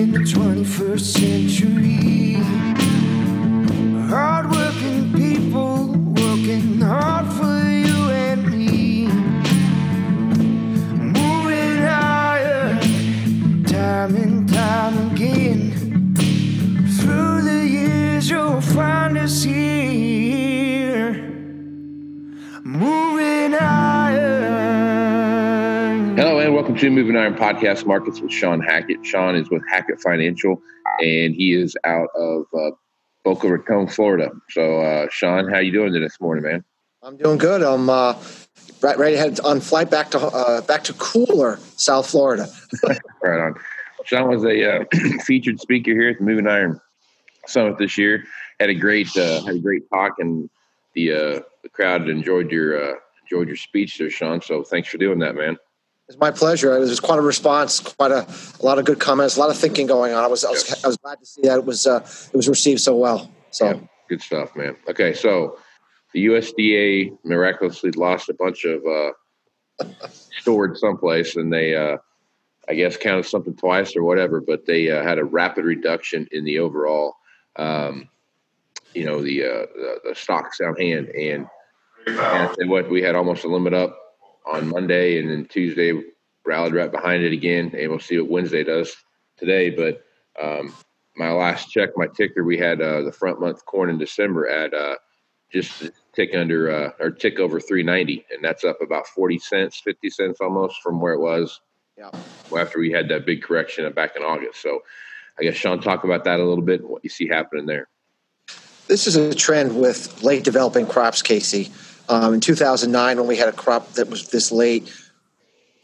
in the 21st century. To Moving Iron Podcast Markets with Shawn Hackett. Shawn is with Hackett Financial, and he is out of uh, Boca Raton, Florida. So, uh, Shawn, how you doing this morning, man? I'm doing good. I'm uh, right, right ahead on flight back to uh, back to cooler South Florida. Right on. Shawn was a uh, featured speaker here at the Moving Iron Summit this year. Had a great uh, had a great talk, and the uh, the crowd enjoyed your uh, enjoyed your speech there, Shawn. So, thanks for doing that, man. It's my pleasure. It was quite a response, quite a, a lot of good comments, a lot of thinking going on. I was I was, I was glad to see that it was uh, it was received so well. So Yeah, good stuff, man. Okay, so the USDA miraculously lost a bunch of uh, stored someplace, and they, uh, I guess, counted something twice or whatever. But they uh, had a rapid reduction in the overall, um, you know, the, uh, the the stocks on hand, and, and what we had almost a limit up on Monday, and then Tuesday rallied right behind it again, and we'll see what Wednesday does today. But um, my last check, my ticker, we had uh, the front month corn in December at uh, just tick under uh, or tick over 390, and that's up about 40 cents, 50 cents almost from where it was yeah. after we had that big correction back in August. So I guess Shawn, talk about that a little bit, and what you see happening there. This is a trend with late developing crops, Casey. Um, in 2009, when we had a crop that was this late,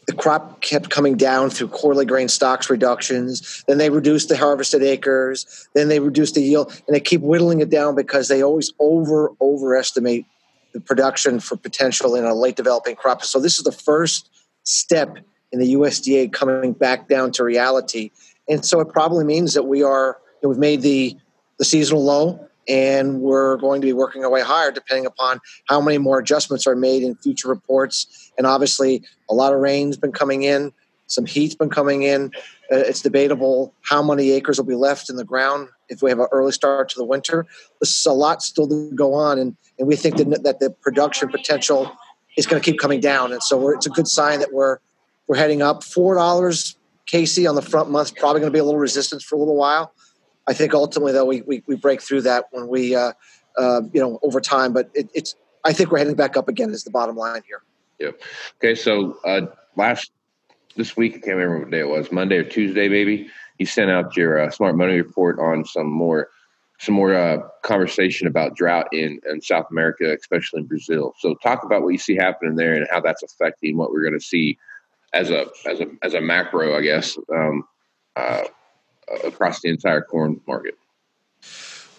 the crop kept coming down through quarterly grain stocks reductions. Then they reduced the harvested acres. Then they reduced the yield, and they keep whittling it down because they always over overestimate the production for potential in a late developing crop. So this is the first step in the USDA coming back down to reality, and so it probably means that we are you know, we've made the the seasonal low and we're going to be working our way higher depending upon how many more adjustments are made in future reports. And obviously, a lot of rain's been coming in, some heat's been coming in. Uh, it's debatable how many acres will be left in the ground if we have an early start to the winter. This is a lot still to go on, and, and we think that, that the production potential is going to keep coming down. And so it's a good sign that we're we're heading up. Four dollars, Casey, on the front month, probably going to be a little resistance for a little while. I think ultimately, though, we, we, we break through that when we, uh, uh, you know, over time. But it, it's, I think we're heading back up again. Is the bottom line here. Yep. Okay, so uh, last this week, I can't remember what day it was, Monday or Tuesday, maybe. You sent out your uh, smart money report on some more some more uh, conversation about drought in, in South America, especially in Brazil. So talk about what you see happening there and how that's affecting what we're going to see as a as a as a macro, I guess, um, uh, across the entire corn market.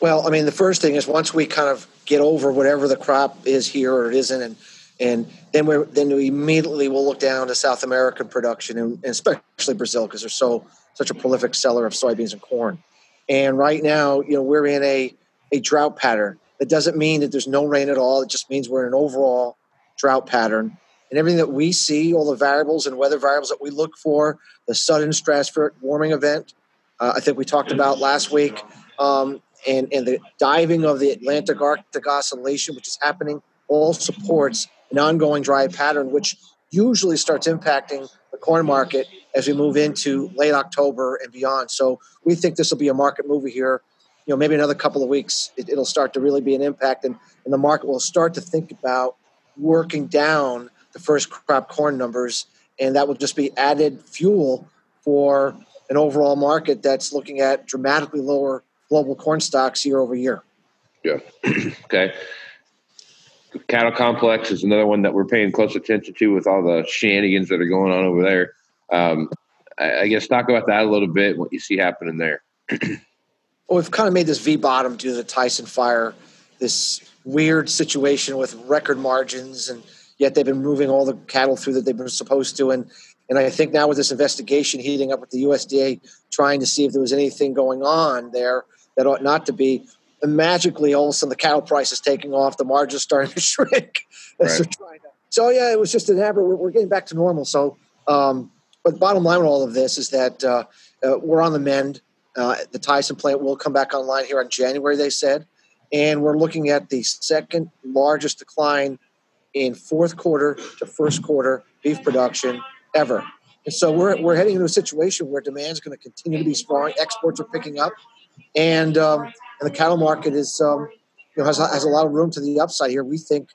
Well, I mean, the first thing is once we kind of get over whatever the crop is here or it isn't, and and then we then we immediately will look down to South American production and, and especially Brazil because they're so such a prolific seller of soybeans and corn. And right now, you know, we're in a a drought pattern. That doesn't mean that there's no rain at all. It just means we're in an overall drought pattern. And everything that we see, all the variables and weather variables that we look for, the sudden stratospheric warming event, uh, I think we talked about last week, um, and, and the diving of the Atlantic Arctic Oscillation, which is happening, all supports an ongoing dry pattern, which usually starts impacting the corn market as we move into late October and beyond. So we think this will be a market mover here. You know, maybe another couple of weeks, it, it'll start to really be an impact, and, and the market will start to think about working down the first crop corn numbers, and that will just be added fuel for an overall market that's looking at dramatically lower global corn stocks year over year. Yeah. okay. The cattle complex is another one that we're paying close attention to with all the shenanigans that are going on over there. Um, I, I guess talk about that a little bit, what you see happening there. Well, we've kind of made this V bottom due to the Tyson fire, this weird situation with record margins, and yet they've been moving all the cattle through that they've been supposed to. And and I think now with this investigation heating up with the USDA trying to see if there was anything going on there that ought not to be, and magically all of a sudden the cattle price is taking off, the margins starting to shrink. Right. they're to- So yeah, it was just an aberration. We're, we're getting back to normal. So, um, but the bottom line with all of this is that uh, uh, we're on the mend. Uh, the Tyson plant will come back online here in January, they said. And we're looking at the second largest decline in fourth quarter to first quarter beef production ever. And so we're, we're heading into a situation where demand is going to continue to be strong. Exports are picking up. And, um, and the cattle market is, um, you know, has, has a lot of room to the upside here. We think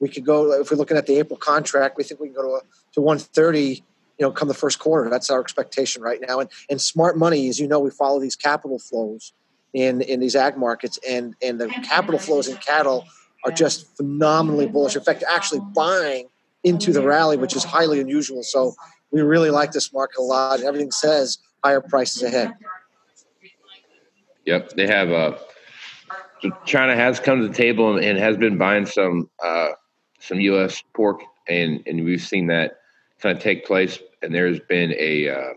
we could go, if we're looking at the April contract, we think we can go to, a, to 130 you know, come the first quarter. That's our expectation right now. And and smart money, as you know, we follow these capital flows in in these ag markets, and and the capital flows in cattle are just phenomenally bullish. In fact, actually buying into the rally, which is highly unusual. So we really like this market a lot. Everything says higher prices ahead. Yep, they have. Uh, China has come to the table and, and has been buying some uh, some U.S. pork, and and we've seen that kind of take place. And there's been a uh,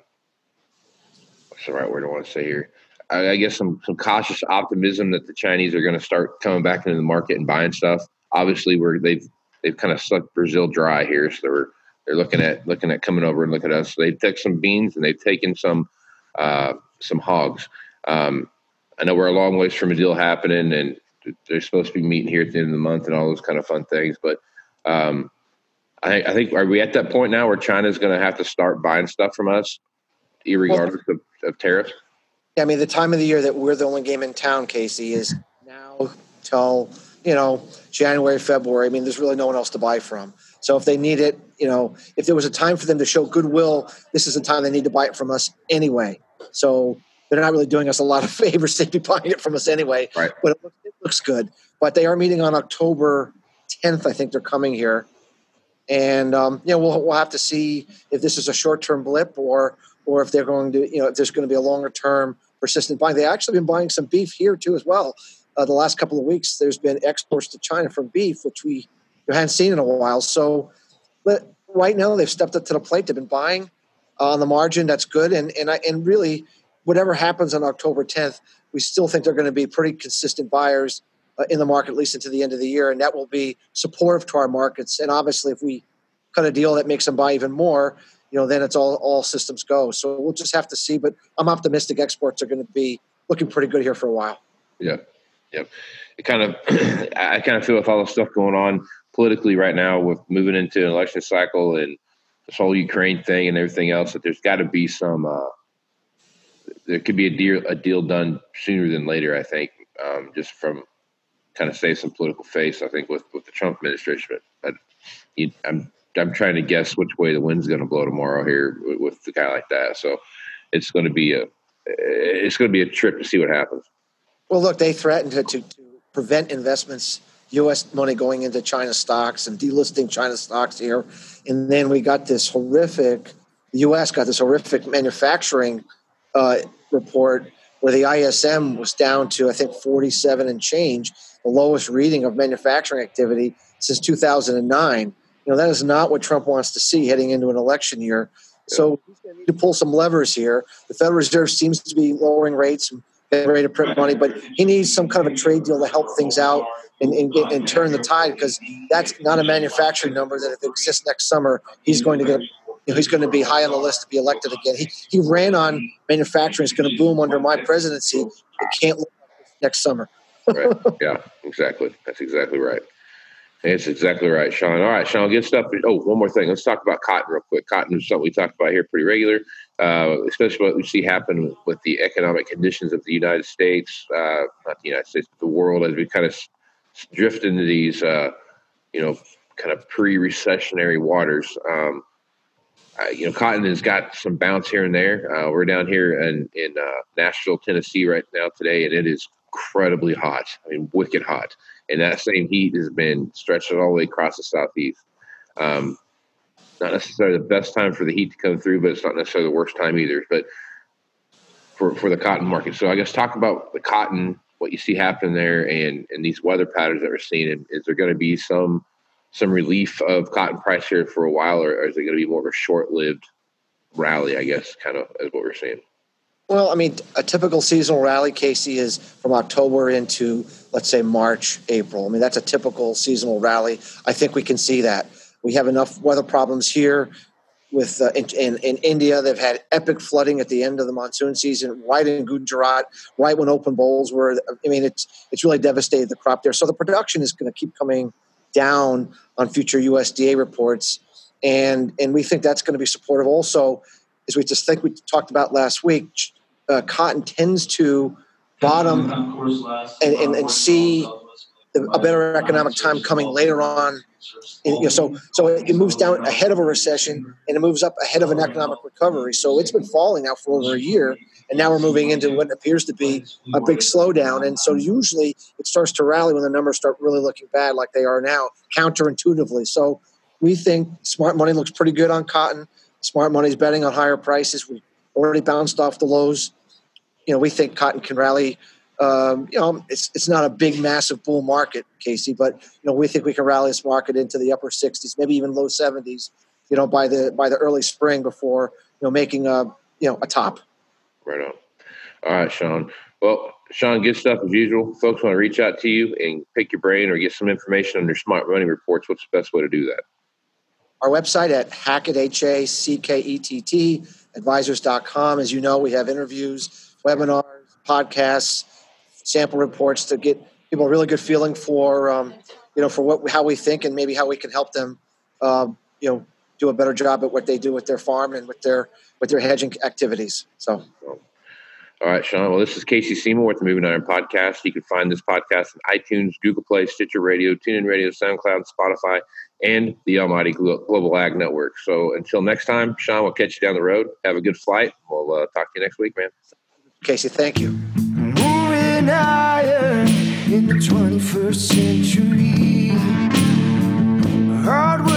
what's the right word I want to say here? I, I guess some some cautious optimism that the Chinese are going to start coming back into the market and buying stuff. Obviously, where they've they've kind of sucked Brazil dry here, so they're they're looking at looking at coming over and look at us. So they've taken some beans and they've taken some uh, some hogs. Um, I know we're a long ways from a deal happening, and they're supposed to be meeting here at the end of the month and all those kind of fun things. But um, I, I, think are we at that point now where China's going to have to start buying stuff from us, regardless well, of, of tariffs? Yeah, I mean the time of the year that we're the only game in town, Casey, is now till you know January, February. I mean, there's really no one else to buy from. So if they need it, you know, if there was a time for them to show goodwill, this is the time they need to buy it from us anyway. So they're not really doing us a lot of favors. They'd be buying it from us anyway. Right. But it looks, it looks good. But they are meeting on October 10th. I think they're coming here and um, you know we'll we'll have to see if this is a short term blip or or if they're going to you know if there's going to be a longer term persistent buying. They actually been buying some beef here too as well. Uh, the last couple of weeks, there's been exports to China from beef, which we hadn't seen in a while. So, right now they've stepped up to the plate. They've been buying uh, on the margin. That's good. And and I, and really, whatever happens on October 10th, we still think they're going to be pretty consistent buyers uh, in the market at least into the end of the year, and that will be supportive to our markets. And obviously, if we cut a deal that makes them buy even more, you know, then it's all all systems go. So we'll just have to see. But I'm optimistic exports are going to be looking pretty good here for a while. Yeah, yeah. It kind of, I kind of feel with all the stuff going on politically right now, with moving into an election cycle and this whole Ukraine thing and everything else, that there's got to be some. Uh, there could be a deal a deal done sooner than later. I think, um, just from kind of save some political face. I think with with the Trump administration, but, but I'm I'm trying to guess which way the wind's going to blow tomorrow here with, with the guy like that. So it's going to be a it's going to be a trip to see what happens. Well, look, they threatened to, to, to prevent investments, U.S. money going into China stocks and delisting China stocks here, and then we got this horrific. The U.S. got this horrific manufacturing uh, report where the ISM was down to I think 47 and change, the lowest reading of manufacturing activity since 2009. You know, that is not what Trump wants to see heading into an election year. So he's going to need to pull some levers here. The Federal Reserve seems to be lowering rates ready to print money, but he needs some kind of a trade deal to help things out and, and, get, and turn the tide because that's not a manufacturing number that if it exists next summer, he's going to get you know, he's going to be high on the list to be elected again. He, he ran on manufacturing is going to boom under my presidency. It can't look next summer right. Yeah, exactly. That's exactly right. That's exactly right, Shawn. All right, Shawn, good stuff. Oh, one more thing. Let's talk about cotton real quick. Cotton is something we talk about here pretty regular, uh, especially what we see happen with the economic conditions of the United States, uh, not the United States, but the world as we kind of drift into these, uh, you know, kind of pre-recessionary waters. Um, uh, you know, cotton has got some bounce here and there. Uh, we're down here in in uh, Nashville, Tennessee, right now today, and it is incredibly hot. I mean, wicked hot. And that same heat has been stretched all the way across the southeast. Um, not necessarily the best time for the heat to come through, but it's not necessarily the worst time either. But for for the cotton market, so I guess talk about the cotton, what you see happening there, and and these weather patterns that we're seeing. And is there going to be some some relief of cotton price here for a while, or, or is it going to be more of a short lived rally? I guess kind of is what we're seeing. Well, I mean, a typical seasonal rally, Casey, is from October into, let's say, March, April. I mean, that's a typical seasonal rally. I think we can see that. We have enough weather problems here with uh, in, in, in, India. They've had epic flooding at the end of the monsoon season, right in Gujarat, right when open bolls were. I mean, it's it's really devastated the crop there. So the production is going to keep coming down on future USDA reports, and and we think that's going to be supportive. Also, as we just think we talked about last week, uh, cotton tends to bottom and, and, and see a better economic time coming later on you know, so so it moves down ahead of a recession and it moves up ahead of an economic recovery. So it's been falling now for over a year, and now we're moving into what appears to be a big slowdown. And so usually it starts to rally when the numbers start really looking bad, like they are now, counterintuitively. So we think smart money looks pretty good on cotton. Smart money's betting on higher prices. We already bounced off the lows. You know, we think cotton can rally um, you know, it's it's not a big, massive bull market, Casey, but you know, we think we can rally this market into the upper 60s, maybe even low 70s, you know, by the by the early spring before you know making a you know a top. Right on. All right, Shawn. Well, Shawn, good stuff as usual. Folks want to reach out to you and pick your brain or get some information on your smart money reports. What's the best way to do that? Our website at Hackett, H A C K E T T, advisors.com. As you know, we have interviews, webinars, podcasts sample reports to get people a really good feeling for um, you know for what how we think and maybe how we can help them um, you know do a better job at what they do with their farm and with their with their hedging activities. So. All right, Shawn. Well, this is Casey Seymour with the Moving Iron Podcast. You can find this podcast on iTunes, Google Play, Stitcher Radio, TuneIn Radio, SoundCloud, Spotify, and the Almighty Global Ag Network. So until next time, Shawn, we'll catch you down the road. Have a good flight. We'll uh, talk to you next week, man. Casey, thank you in the 21st century. Hardworking